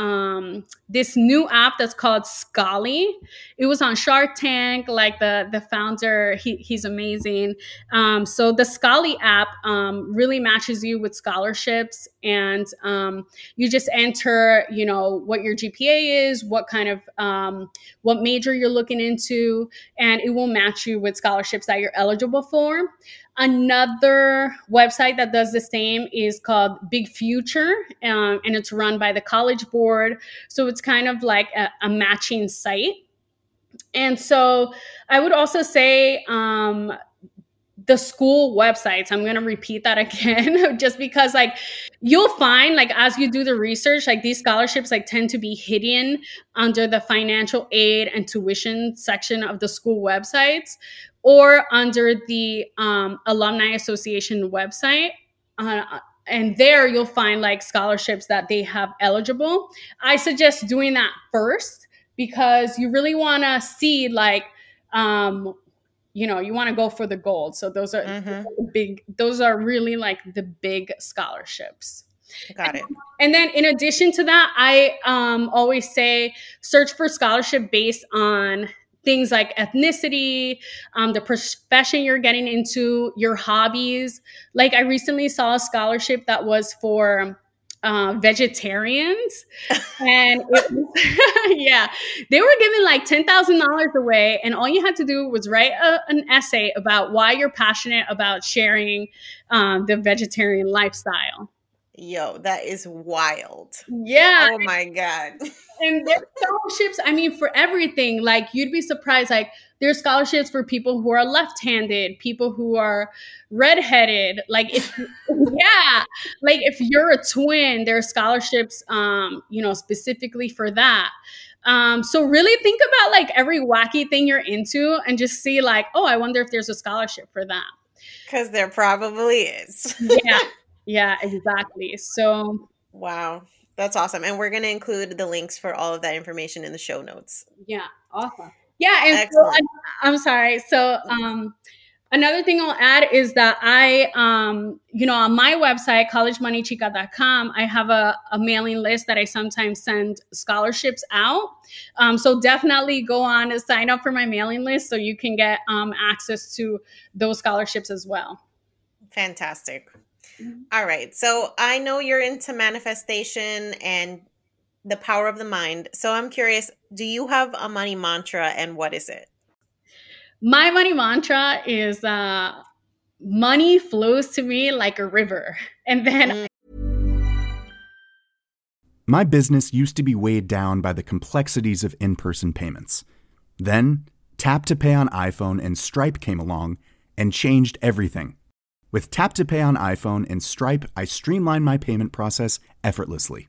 um, this new app that's called Scholly. It was on Shark Tank. Like the the founder, he, he's amazing. Um, so the Scholly app um, really matches you with scholarships, and um, you just enter, you know, what your GPA is, what kind of um, what major you're looking into, and it will match you with scholarships that you're eligible for. Another website that does the same is called Big Future, um, and it's run by the College Board. So it's kind of like a, a matching site. And so I would also say um, the school websites. I'm going to repeat that *laughs* again just because like you'll find like as you do the research like these scholarships like tend to be hidden under the financial aid and tuition section of the school websites or under the um, Alumni Association website. Uh, and there you'll find like scholarships that they have eligible. I suggest doing that first because you really want to see like um, you know you want to go for the gold so those are mm-hmm. big those are really like the big scholarships got it and then in addition to that i um, always say search for scholarship based on things like ethnicity, um, the profession you're getting into, your hobbies. Like I recently saw a scholarship that was for uh, vegetarians, and was, *laughs* yeah, they were giving like ten thousand dollars away, and all you had to do was write a, an essay about why you're passionate about sharing um, the vegetarian lifestyle. Yo, that is wild. Yeah. Oh my God. and there's scholarships, I mean, for everything. Like, you'd be surprised. Like, there's scholarships for people who are left handed, people who are redheaded. Like, if, *laughs* yeah, like if you're a twin, there are scholarships, um, you know, specifically for that. Um, so really think about like every wacky thing you're into and just see like, oh, I wonder if there's a scholarship for that. Because there probably is. yeah. *laughs* Yeah, exactly. So, wow. That's awesome. And we're going to include the links for all of that information in the show notes. Yeah, awesome. Yeah, and so I'm, I'm sorry. So, um, another thing I'll add is that I, um, you know, on my website, collegemoneychica.com, I have a, a mailing list that I sometimes send scholarships out. Um, so definitely go on and sign up for my mailing list so you can get um, access to those scholarships as well. Fantastic. Mm-hmm. All right. So I know you're into manifestation and the power of the mind. So I'm curious, do you have a money mantra and what is it? My money mantra is uh money flows to me like a river. *laughs* And then mm. My business used to be weighed down by the complexities of in-person payments. Then, Tap to Pay on iPhone and Stripe came along and changed everything. With Tap to Pay on iPhone and Stripe, I streamline my payment process effortlessly.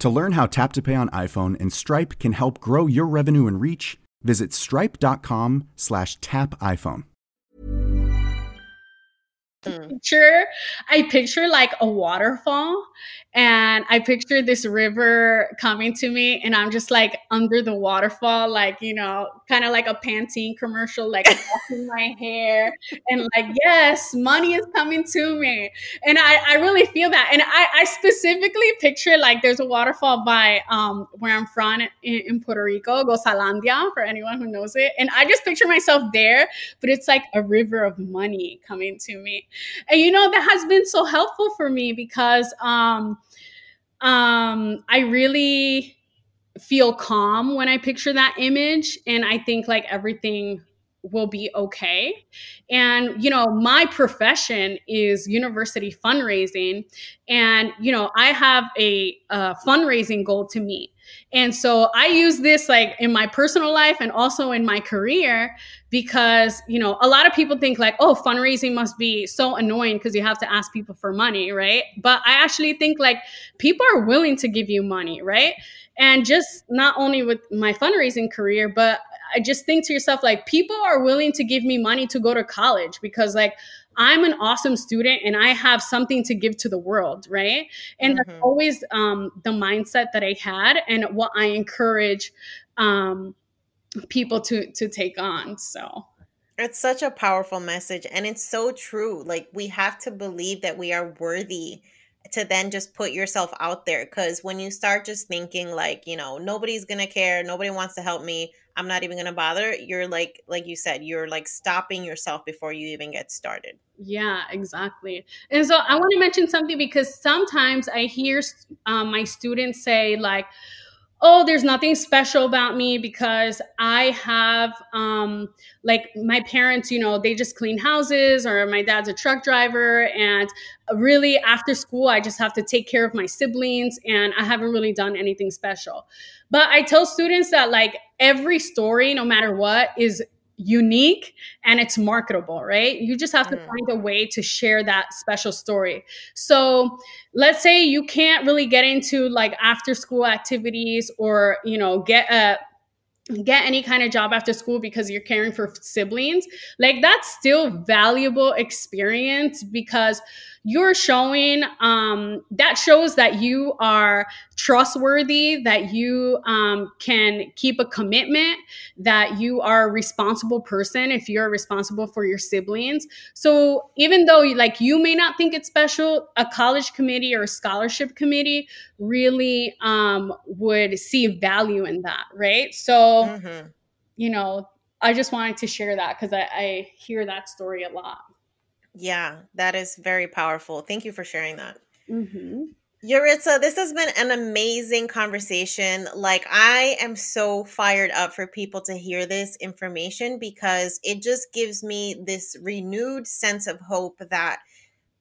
To learn how Tap to Pay on iPhone and Stripe can help grow your revenue and reach, visit stripe.com/tapiphone. Picture, I picture like a waterfall and I picture this river coming to me, and I'm just like under the waterfall, like you know, kind of like a Pantene commercial, like *laughs* washing my hair, and like yes, money is coming to me, and I, I really feel that, and I, I specifically picture like there's a waterfall by um where I'm from in, in Puerto Rico, Gozalandia, for anyone who knows it, and I just picture myself there, but it's like a river of money coming to me, and you know that has been so helpful for me because um um, I really feel calm when I picture that image. And I think like everything will be okay. And, you know, my profession is university fundraising. And, you know, I have a, a, fundraising goal to meet. And so I use this like in my personal life and also in my career because, you know, a lot of people think like, oh, fundraising must be so annoying because you have to ask people for money, right? But I actually think like people are willing to give you money, right? And just not only with my fundraising career, but I just think to yourself, like, people are willing to give me money to go to college because, like, I'm an awesome student and I have something to give to the world, right? And mm-hmm. that's always um, the mindset that I had and what I encourage um, people to to take on. So it's such a powerful message and it's so true. Like we have to believe that we are worthy to then just put yourself out there because when you start just thinking like you know nobody's gonna care nobody wants to help me i'm not even gonna bother you're like like you said you're like stopping yourself before you even get started yeah exactly and so i want to mention something because sometimes i hear um, my students say like oh there's nothing special about me because i have um like my parents you know they just clean houses or my dad's a truck driver and really after school i just have to take care of my siblings and i haven't really done anything special. But i tell students that like every story no matter what is unique and it's marketable, right? You just have to mm. find a way to share that special story. So, let's say you can't really get into like after school activities or, you know, get a get any kind of job after school because you're caring for siblings. Like that's still valuable experience because you're showing um, that shows that you are trustworthy that you um, can keep a commitment that you are a responsible person if you're responsible for your siblings. So even though like you may not think it's special a college committee or a scholarship committee really um, would see value in that right? So mm-hmm. you know i just wanted to share that because I, I hear that story a lot yeah, that is very powerful. Thank you for sharing that. Mm-hmm. Yuritza, this has been an amazing conversation. Like, I am so fired up for people to hear this information because it just gives me this renewed sense of hope that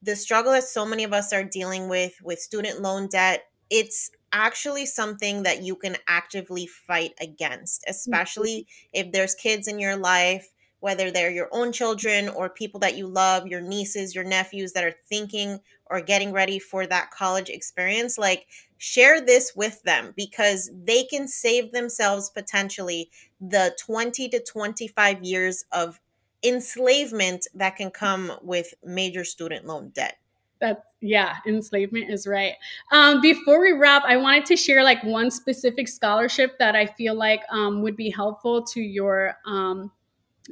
the struggle that so many of us are dealing with, with student loan debt, it's actually something that you can actively fight against, mm-hmm. especially mm-hmm. if there's kids in your life whether they're your own children or people that you love, your nieces, your nephews that are thinking or getting ready for that college experience, like share this with them because they can save themselves potentially the 20 to 25 years of enslavement that can come with major student loan debt. That yeah enslavement is right. Um, before we wrap i wanted to share like one specific scholarship that i feel like um, would be helpful to your um,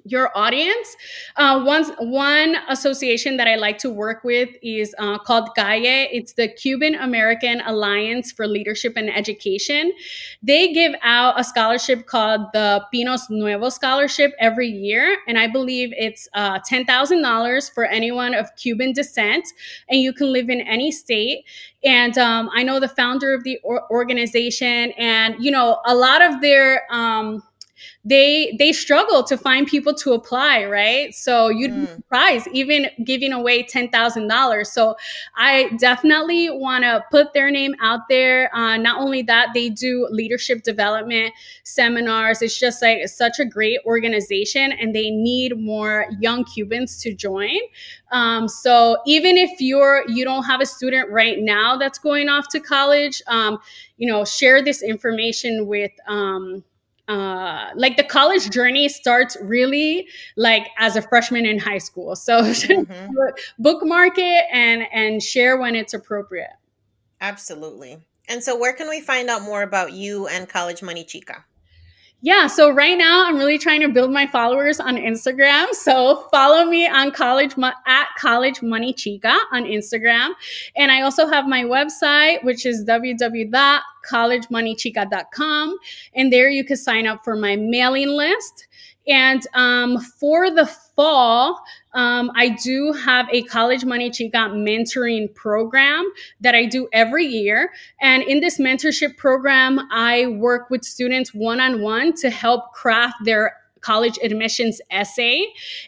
your audience. Uh, one, one association that I like to work with is uh, called CALLE. It's the Cuban American Alliance for Leadership and Education. They give out a scholarship called the Pinos Nuevo Scholarship every year. And I believe it's uh, $10,000 for anyone of Cuban descent. And you can live in any state. And um, I know the founder of the or- organization, and, you know, a lot of their, um, they they struggle to find people to apply, right? So you'd mm. be surprised, even giving away ten thousand dollars. So I definitely want to put their name out there. Uh, not only that, they do leadership development seminars. It's just like such a great organization, and they need more young Cubans to join. Um, so even if you're you don't have a student right now that's going off to college, um, you know, share this information with. Um, uh, like the college journey starts really like as a freshman in high school. *laughs* So mm-hmm. bookmark it and and share when it's appropriate. Absolutely. And so where can we find out more about you and College Money Chica? Yeah, so right now I'm really trying to build my followers on Instagram. So follow me on college at college money chica on Instagram. And I also have my website, which is www.collegemoneychica.com. And there you can sign up for my mailing list. And um, for the fall, um, I do have a College Money Chica mentoring program that I do every year. And in this mentorship program, I work with students one on one to help craft their college admissions essay.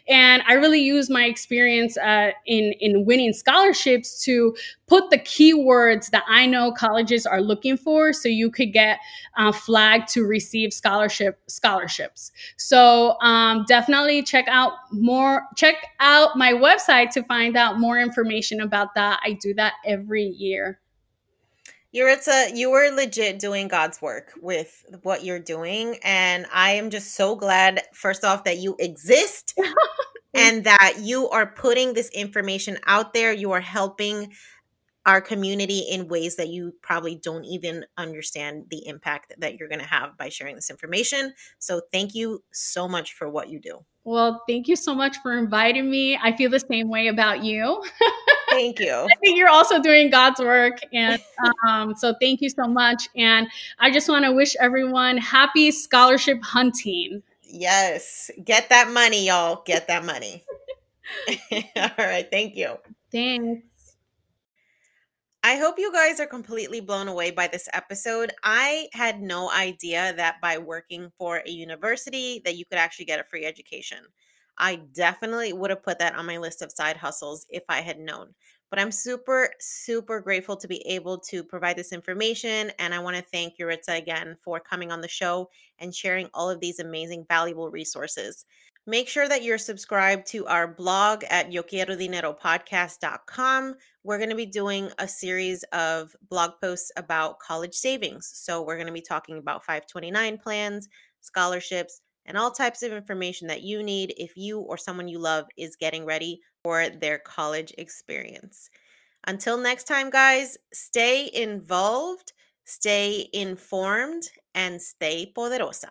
And I really use my experience uh, in, in winning scholarships to put the keywords that I know colleges are looking for so you could get uh, flagged to receive scholarship scholarships. So um, definitely check out more, check out my website to find out more information about that. I do that every year. Yuritza, you were legit doing God's work with what you're doing. And I am just so glad, first off, that you exist *laughs* and that you are putting this information out there. You are helping our community in ways that you probably don't even understand the impact that you're going to have by sharing this information. So, thank you so much for what you do. Well, thank you so much for inviting me. I feel the same way about you. *laughs* Thank you. I think you're also doing God's work. And um, so thank you so much. And I just want to wish everyone happy scholarship hunting. Yes. Get that money, y'all. Get that money. *laughs* *laughs* All right. Thank you. Thanks. I hope you guys are completely blown away by this episode. I had no idea that by working for a university that you could actually get a free education. I definitely would have put that on my list of side hustles if I had known. But I'm super, super grateful to be able to provide this information. And I want to thank Yuritza again for coming on the show and sharing all of these amazing, valuable resources. Make sure that you're subscribed to our blog at yoquierodineropodcast.com. We're going to be doing a series of blog posts about college savings. So, we're going to be talking about 529 plans, scholarships, and all types of information that you need if you or someone you love is getting ready for their college experience. Until next time, guys, stay involved, stay informed, and stay poderosa.